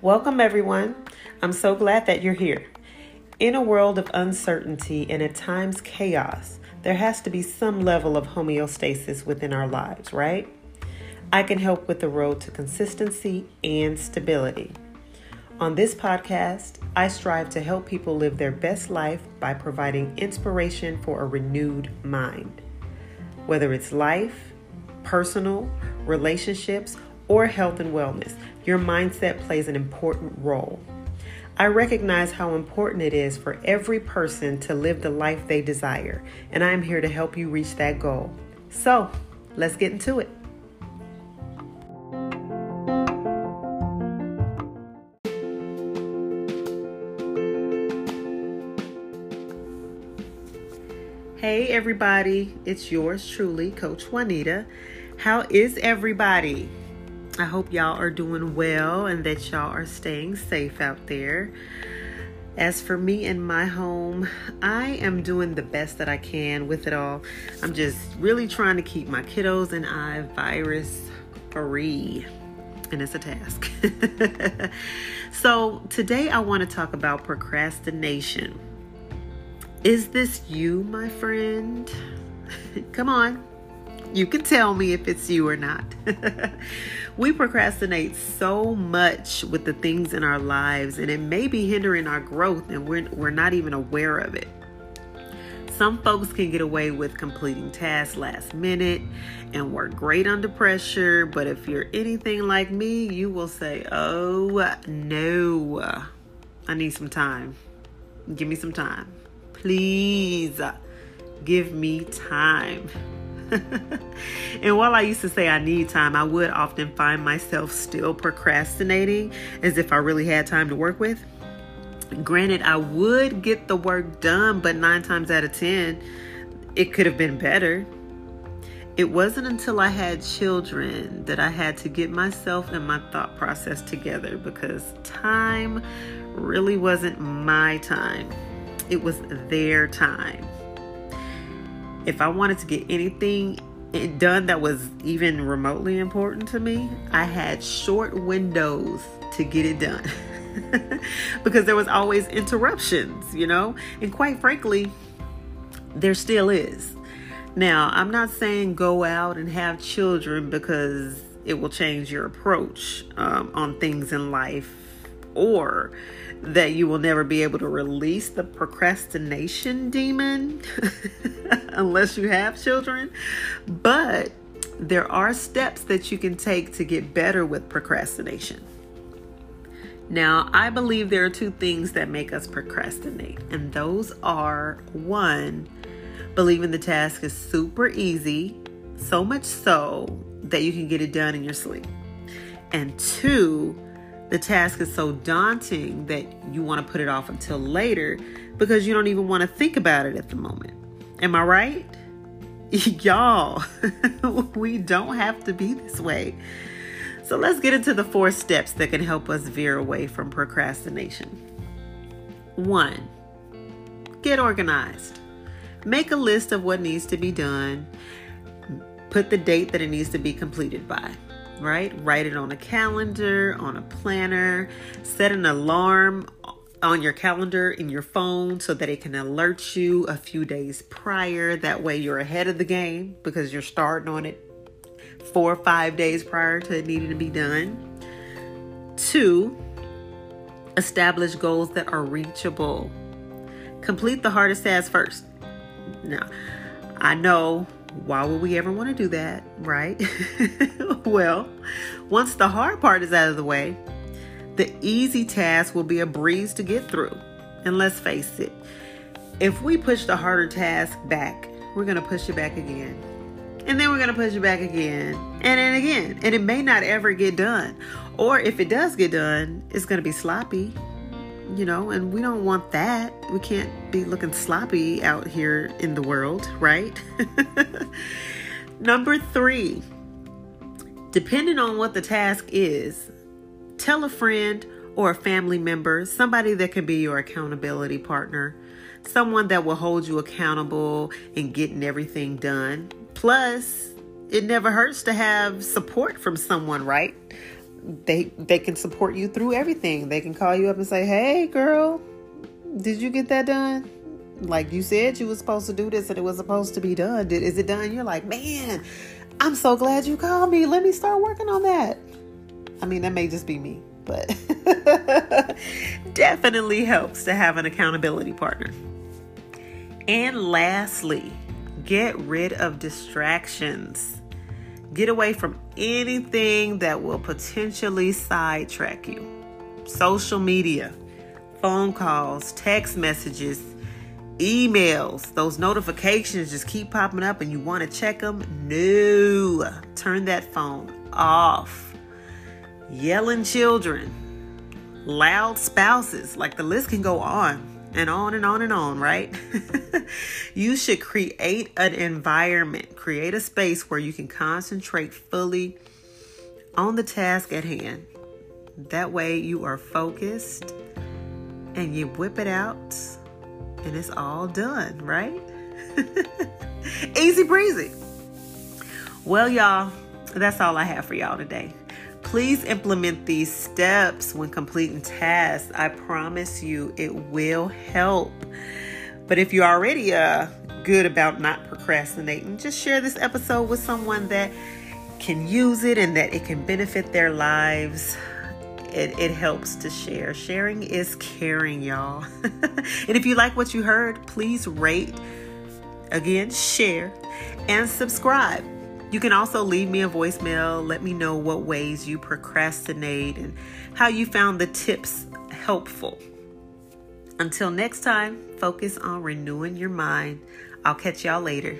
Welcome, everyone. I'm so glad that you're here. In a world of uncertainty and at times chaos, there has to be some level of homeostasis within our lives, right? I can help with the road to consistency and stability. On this podcast, I strive to help people live their best life by providing inspiration for a renewed mind. Whether it's life, personal, relationships, or health and wellness, your mindset plays an important role. I recognize how important it is for every person to live the life they desire, and I am here to help you reach that goal. So, let's get into it. Hey, everybody, it's yours truly, Coach Juanita. How is everybody? I hope y'all are doing well and that y'all are staying safe out there. As for me and my home, I am doing the best that I can with it all. I'm just really trying to keep my kiddos and I virus free, and it's a task. so, today I want to talk about procrastination. Is this you, my friend? Come on. You can tell me if it's you or not. we procrastinate so much with the things in our lives, and it may be hindering our growth, and we're, we're not even aware of it. Some folks can get away with completing tasks last minute and work great under pressure, but if you're anything like me, you will say, Oh no, I need some time. Give me some time. Please give me time. and while I used to say I need time, I would often find myself still procrastinating as if I really had time to work with. Granted, I would get the work done, but nine times out of ten, it could have been better. It wasn't until I had children that I had to get myself and my thought process together because time really wasn't my time, it was their time if I wanted to get anything done that was even remotely important to me, I had short windows to get it done. because there was always interruptions, you know? And quite frankly, there still is. Now, I'm not saying go out and have children because it will change your approach um, on things in life or that you will never be able to release the procrastination demon unless you have children. But there are steps that you can take to get better with procrastination. Now, I believe there are two things that make us procrastinate, and those are one, believing the task is super easy, so much so that you can get it done in your sleep. And two, the task is so daunting that you want to put it off until later because you don't even want to think about it at the moment. Am I right? Y'all, we don't have to be this way. So let's get into the four steps that can help us veer away from procrastination. One, get organized. Make a list of what needs to be done. Put the date that it needs to be completed by right? Write it on a calendar, on a planner, set an alarm on your calendar in your phone so that it can alert you a few days prior. That way you're ahead of the game because you're starting on it four or five days prior to it needing to be done. Two, establish goals that are reachable. Complete the hardest task first. Now, I know why would we ever want to do that, right? well, once the hard part is out of the way, the easy task will be a breeze to get through. And let's face it, if we push the harder task back, we're going to push it back again. And then we're going to push it back again and then again. And it may not ever get done. Or if it does get done, it's going to be sloppy you know, and we don't want that. We can't be looking sloppy out here in the world, right? Number three, depending on what the task is, tell a friend or a family member, somebody that can be your accountability partner, someone that will hold you accountable in getting everything done. Plus, it never hurts to have support from someone, right? They they can support you through everything. They can call you up and say, "Hey, girl, did you get that done?" Like you said, you were supposed to do this and it was supposed to be done. Did, is it done? You're like, man, I'm so glad you called me. Let me start working on that. I mean, that may just be me, but definitely helps to have an accountability partner. And lastly, get rid of distractions. Get away from anything that will potentially sidetrack you. Social media, phone calls, text messages, emails, those notifications just keep popping up and you want to check them. No, turn that phone off. Yelling children, loud spouses, like the list can go on and on and on and on, right? you should create an environment, create a space where you can concentrate fully on the task at hand. That way, you are focused and you whip it out and it's all done, right? Easy breezy. Well, y'all, that's all I have for y'all today. Please implement these steps when completing tasks. I promise you it will help. But if you're already uh, good about not procrastinating, just share this episode with someone that can use it and that it can benefit their lives it, it helps to share. Sharing is caring, y'all. and if you like what you heard, please rate, again, share, and subscribe. You can also leave me a voicemail. Let me know what ways you procrastinate and how you found the tips helpful. Until next time, focus on renewing your mind. I'll catch y'all later.